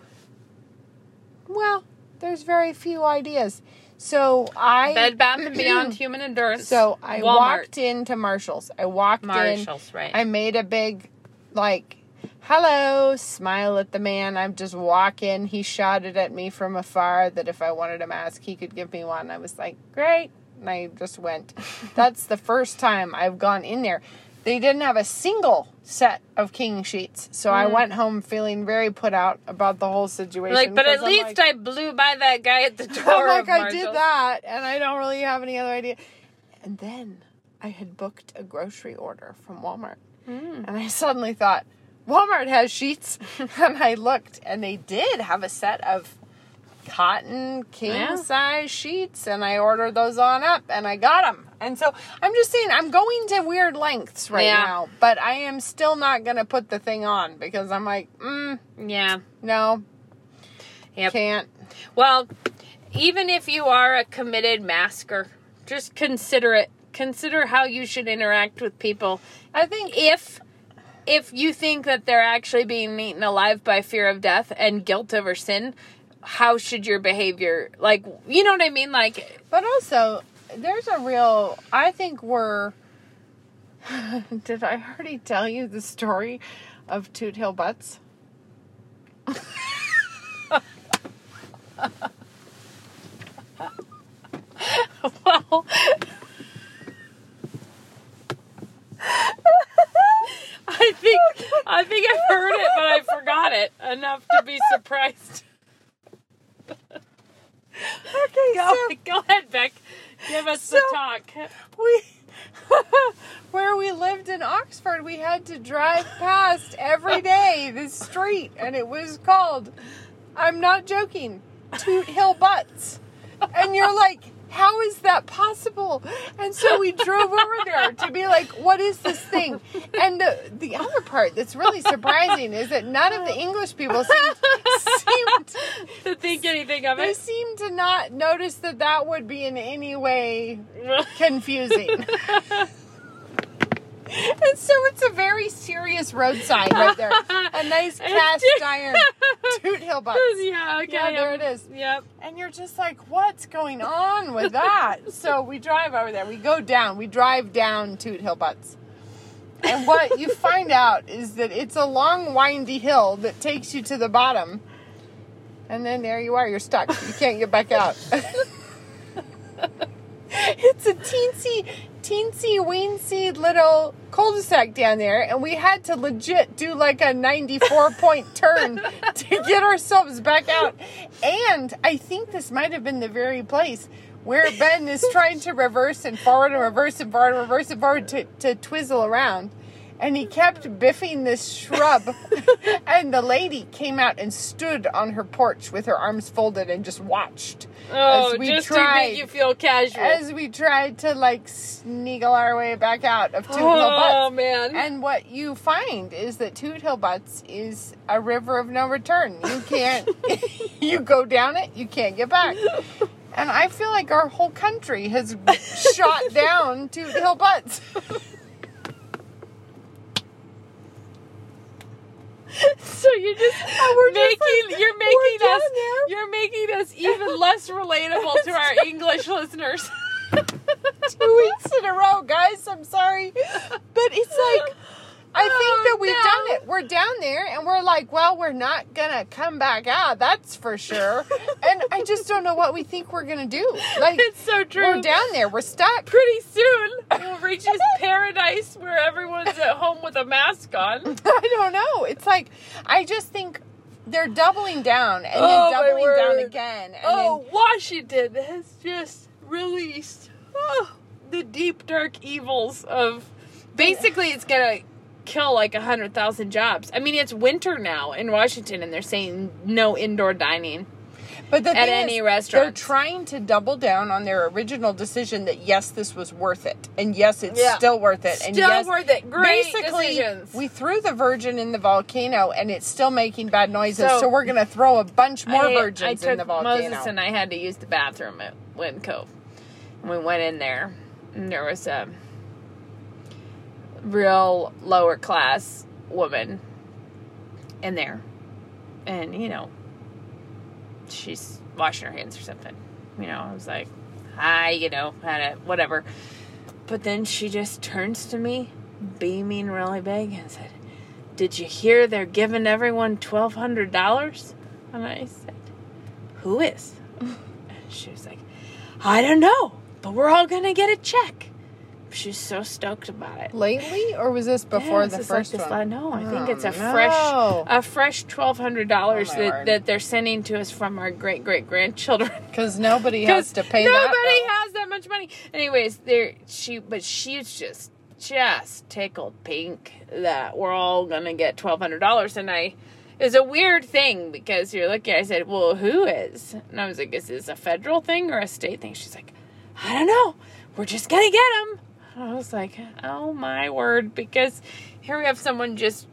Well, there's very few ideas. So I Bed Bath and Beyond (clears throat) Human Endurance. So I Walmart. walked into Marshalls. I walked Marshalls, in. right. I made a big, like, hello, smile at the man. I'm just walking. He shouted at me from afar that if I wanted a mask, he could give me one. I was like, great. And I just went. That's the first time I've gone in there. They didn't have a single set of king sheets. So I went home feeling very put out about the whole situation. Mm. like, but at I'm least like- I blew by that guy at the (laughs) door. I'm like, I did that, and I don't really have any other idea. And then I had booked a grocery order from Walmart, Hmm. and I suddenly thought, Walmart has sheets, (laughs) and I looked, and they did have a set of cotton king Yeah. size sheets, and I ordered those on up, and I got them. And so I'm just saying, I'm going to weird lengths right Yeah. now, but I am still not gonna put the thing on because I'm like, mm, Yeah. no, Yep. can't. Well, even if you are a committed masker, just consider it. Consider how you should interact with people. I think If if you think that they're actually being eaten alive by fear of death and guilt over sin, how should your behavior like you know what I mean? Like But also, there's a real. I think we're. (laughs) Did I already tell you the story of Toot Hill Butts? (laughs) well (laughs) I think I think I've heard it, but I forgot it enough to be surprised. Okay, Go, so (laughs) go ahead, Beck. Give us the talk. we. (laughs) where we lived in Oxford, we had to drive past every day this street, and it was called, I'm not joking, Toot Hill Butts. And you're like, how is that possible? And so we drove over there to be like, what is this thing? And the, the other part that's really surprising is that none of the English people seemed, seemed to think anything of it. they seemed to not notice that that would be in any way confusing. (laughs) (laughs) and so it's a very serious road sign right there. A nice (laughs) cast (laughs) iron Toot Hill Butts. yeah, okay. Yeah, there it is. Yep. And you're just like, what's going on with that? so we drive over there. We go down. We drive down Toot Hill Butts. And what you find out is that it's a long, windy hill that takes you to the bottom. And then there you are. You're stuck. You can't get back out. (laughs) it's a teensy, teensy, weensy little cul-de-sac down there, and we had to legit do like a 94 point (laughs) turn to get ourselves back out. And I think this might have been the very place where Ben is trying to reverse and forward and reverse and forward and reverse and forward to, to twizzle around. And he kept biffing this shrub. (laughs) and the lady came out and stood on her porch with her arms folded and just watched. Oh, as we just to tried, make you feel casual. as we tried to like sneagle our way back out of Toot Hill oh Butts. man. And what you find is that Toot Hill Butts is a river of no return. You can't, (laughs) you go down it, you can't get back. And I feel like our whole country has shot down (laughs) Toot Hill Butts. So you're just (laughs) we're just making like- you're making us there. you're making us (laughs) even less relatable to our English listeners. (laughs) Two weeks in a row, guys. I'm sorry. But it's like, I think Oh, that we've no. done it. We're down there and we're like, well, we're not going to come back out. That's for sure. (laughs) and I just don't know what we think we're going to do. Like, it's so true. we're down there. We're stuck. Pretty soon we'll reach this paradise where everyone's at home with a mask on. (laughs) I don't know. It's like, I just think they're doubling down and Oh, then doubling down again. And Oh, Washington has just released oh, the deep dark evils of. Basically, it's gonna kill like a hundred thousand jobs. I mean, it's winter now in Washington, and they're saying no indoor dining. But the at any is, restaurant. they're trying to double down on their original decision that yes, this was worth it, and yes, it's Yeah. still worth it, and Still yes, worth it. Great basically, decisions. we threw the virgin in the volcano, and it's still making bad noises, so, So- we're gonna throw a bunch more I- virgins I in the volcano. Moses and I had to use the bathroom at WinCo. We went in there, and there was a real lower class woman in there, and you know, she's washing her hands or something. You know, I was like, "Hi," you know, whatever. But then she just turns to me, beaming really big, and said, "Did you hear they're giving everyone twelve hundred dollars?" And I said, "Who is?" (laughs) And she was like, "I don't know, but we're all gonna get a check." She's so stoked about it. Lately, or was this before Yeah, the like first this one? no, I think Oh, it's a oh, no. fresh, a fresh twelve hundred dollars Oh, that, word. that they're sending to us from our great great grandchildren. Because (laughs) nobody has to pay nobody that. has that much money. Anyways, there she, but she's just just tickled pink that we're all gonna get twelve hundred dollars, and I. It's a weird thing because you're looking. I said, "Well, who is?" And I was like, "Is this a federal thing or a state thing?" She's like, "I don't know. We're just gonna get them." I was like, "Oh my word!" Because here we have someone just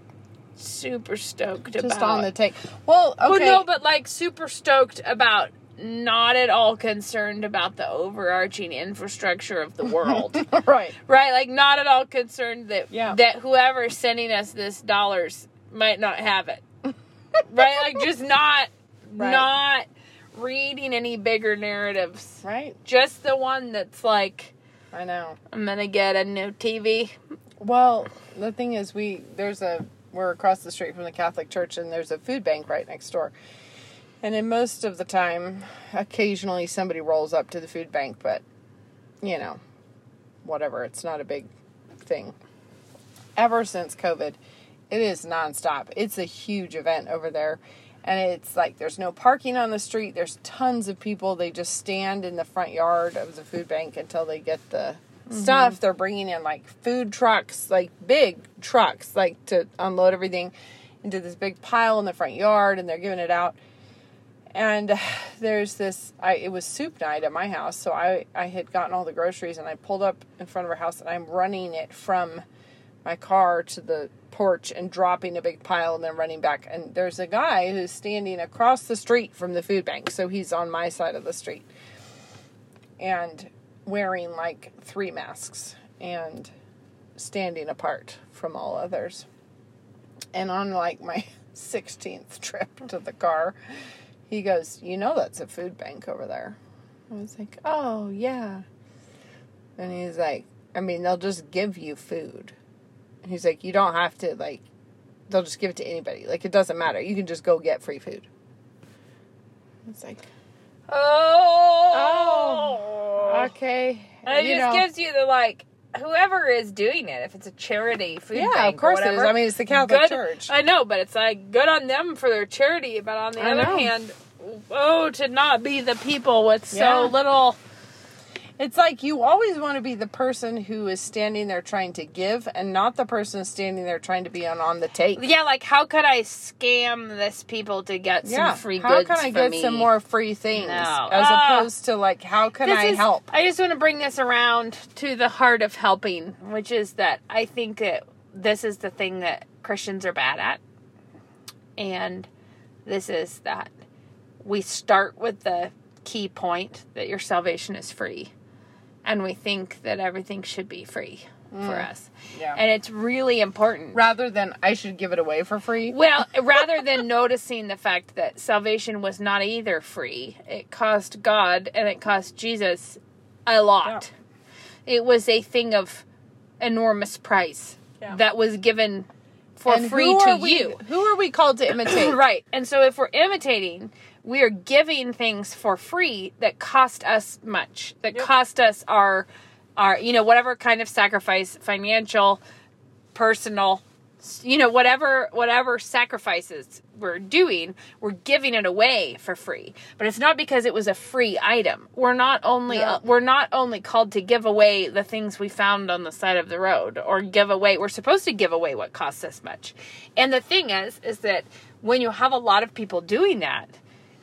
super stoked Just about on the take. Well, okay. well, no, but like super stoked about not at all concerned about the overarching infrastructure of the (laughs) world. right. right? Like not at all concerned that Yeah. that whoever's sending us this dollars might not have it. (laughs) right? Like just not Right. not reading any bigger narratives. Right. Just the one that's like I know. I'm going to get a new TV. Well, the thing is, we there's a we're across the street from the Catholic Church, and there's a food bank right next door. And in most of the time, occasionally somebody rolls up to the food bank, but you know, whatever. It's not a big thing. Ever since COVID, it is nonstop. It's a huge event over there. And it's like there's no parking on the street. There's tons of people. They just stand in the front yard of the food bank until they get the mm-hmm. stuff. They're bringing in like food trucks, like big trucks, like to unload everything into this big pile in the front yard, and they're giving it out. And (sighs) there's this. I it was soup night at my house, so I I had gotten all the groceries, and I pulled up in front of our house, and I'm running it from my car to the porch and dropping a big pile and then running back. And there's a guy who's standing across the street from the food bank, so he's on my side of the street, and wearing like three masks and standing apart from all others. And on like my (laughs) 16th trip to the car, he goes, You know, that's a food bank over there. I was like, Oh, yeah. And he's like, I mean, they'll just give you food. And he's like, You don't have to, like, they'll just give it to anybody. Like, it doesn't matter. You can just go get free food. It's like, Oh. oh okay. And it you just know. gives you the like whoever is doing it, if it's a charity food Yeah, bank of course or it is. I mean, it's the Catholic good- Church. I know, but it's like good on them for their charity. But on the I other know. hand, oh, to not be the people with Yeah. so little. It's like you always want to be the person who is standing there trying to give and not the person standing there trying to be on, on the take. Yeah, like how could I scam this people to get Yeah. some free how goods How can I get me? some more free things? No. As Ah. opposed to like, how can I is- help? I just want to bring this around to the heart of helping, which is that I think that this is the thing that Christians are bad at. And this is that we start with the key point that your salvation is free. And we think that everything should be free for us. Mm. Yeah. And it's really important. Rather than I should give it away for free. Well, (laughs) rather than noticing the fact that salvation was not either free, it cost God and it cost Jesus a lot. It was a thing of enormous price Yeah. that was given for And free to we, you. Who are we called to imitate? (coughs) right. And so if we're imitating, we are giving things for free that cost us much, that cost us our our you know whatever kind of sacrifice, financial, personal, you know whatever whatever sacrifices we're doing, we're giving it away for free. But it's not because it was a free item. We're not only No. Uh, we're not only called to give away the things we found on the side of the road or give away we're supposed to give away what costs us much. And the thing is is that when you have a lot of people doing that,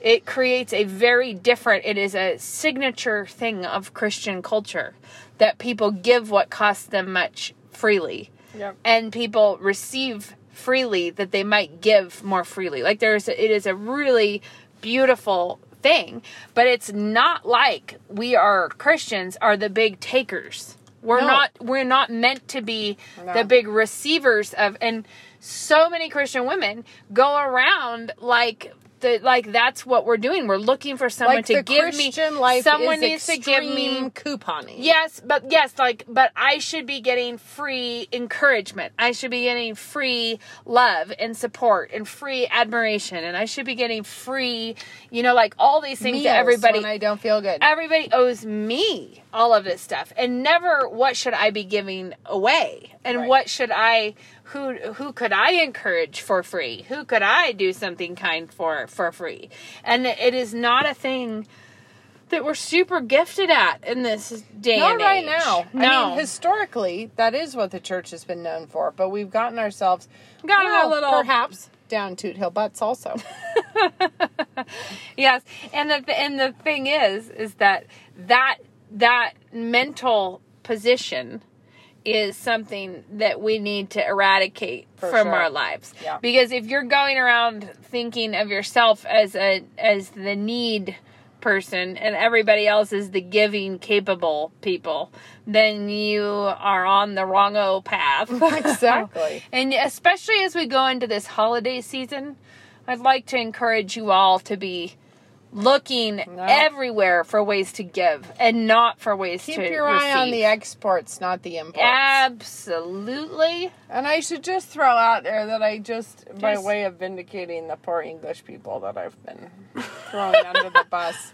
it creates a very different it is a signature thing of christian culture that people give what costs them much freely Yep. and people receive freely that they might give more freely like there's a, it is a really beautiful thing but it's not like we are christians are the big takers we're No. not we're not meant to be No. the big receivers of and so many christian women go around like the like that's what we're doing we're looking for someone like to give Christian me life someone needs to give me couponing. Yes, but yes, like, but I should be getting free encouragement. I should be getting free love and support and free admiration, and I should be getting free, you know, like all these things Meals that everybody when I don't feel good. everybody owes me all of this stuff and never what should i be giving away and Right. what should i who who could i encourage for free who could i do something kind for for free and it is not a thing that we're super gifted at in this day Not and right age. now. no I mean, historically, that is what the church has been known for. But we've gotten ourselves, Gotten a little- perhaps down Toot Hill butts also. (laughs) yes and the and the thing is is that that that mental position is something that we need to eradicate For from sure. our lives Yeah. because if you're going around thinking of yourself as a as the need person and everybody else is the giving capable people then you are on the wrong o path (laughs) (laughs) exactly. and especially as we go into this holiday season, I'd like to encourage you all to be looking everywhere for ways to give and not for ways Keep to Keep your eye on the exports, not the imports. Absolutely. And I should just throw out there that I just, by way of vindicating the poor English people that I've been (laughs) throwing under the bus,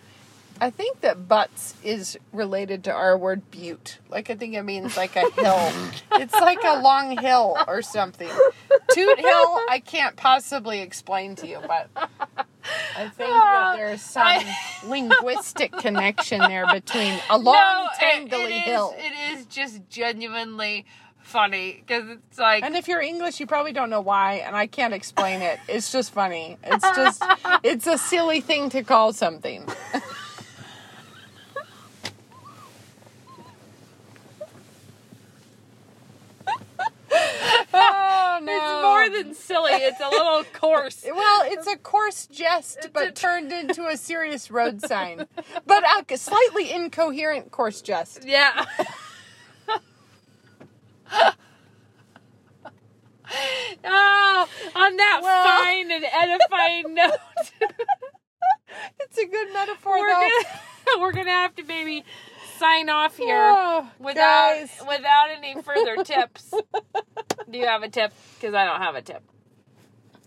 I think that butts is related to our word butte. Like, I think it means like a hill. (laughs) it's like a long hill or something. Toot Hill, I can't possibly explain to you, but I think that oh, there's some I- linguistic (laughs) connection there between a long, no, it- tangly it is, hill. It is just genuinely funny because it's like And if you're English, you probably don't know why, and I can't explain it. It's just funny. It's just, (laughs) it's a silly thing to call something. Oh no! it's more than silly. It's a little (laughs) coarse. Well, it's a coarse jest, but a- turned into a serious road sign. But a slightly incoherent coarse jest. Yeah. (laughs) oh, on that Well- fine and edifying (laughs) note, It's a good metaphor, we're though. gonna we're gonna have to maybe sign off here oh, without guys. (laughs) without any further tips. Do you have a tip? Because I don't have a tip.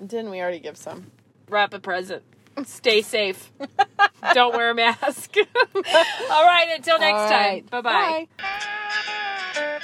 Didn't we already give some? Wrap a present. Stay safe. (laughs) don't wear a mask. (laughs) All right. Until next time. Bye-bye. bye bye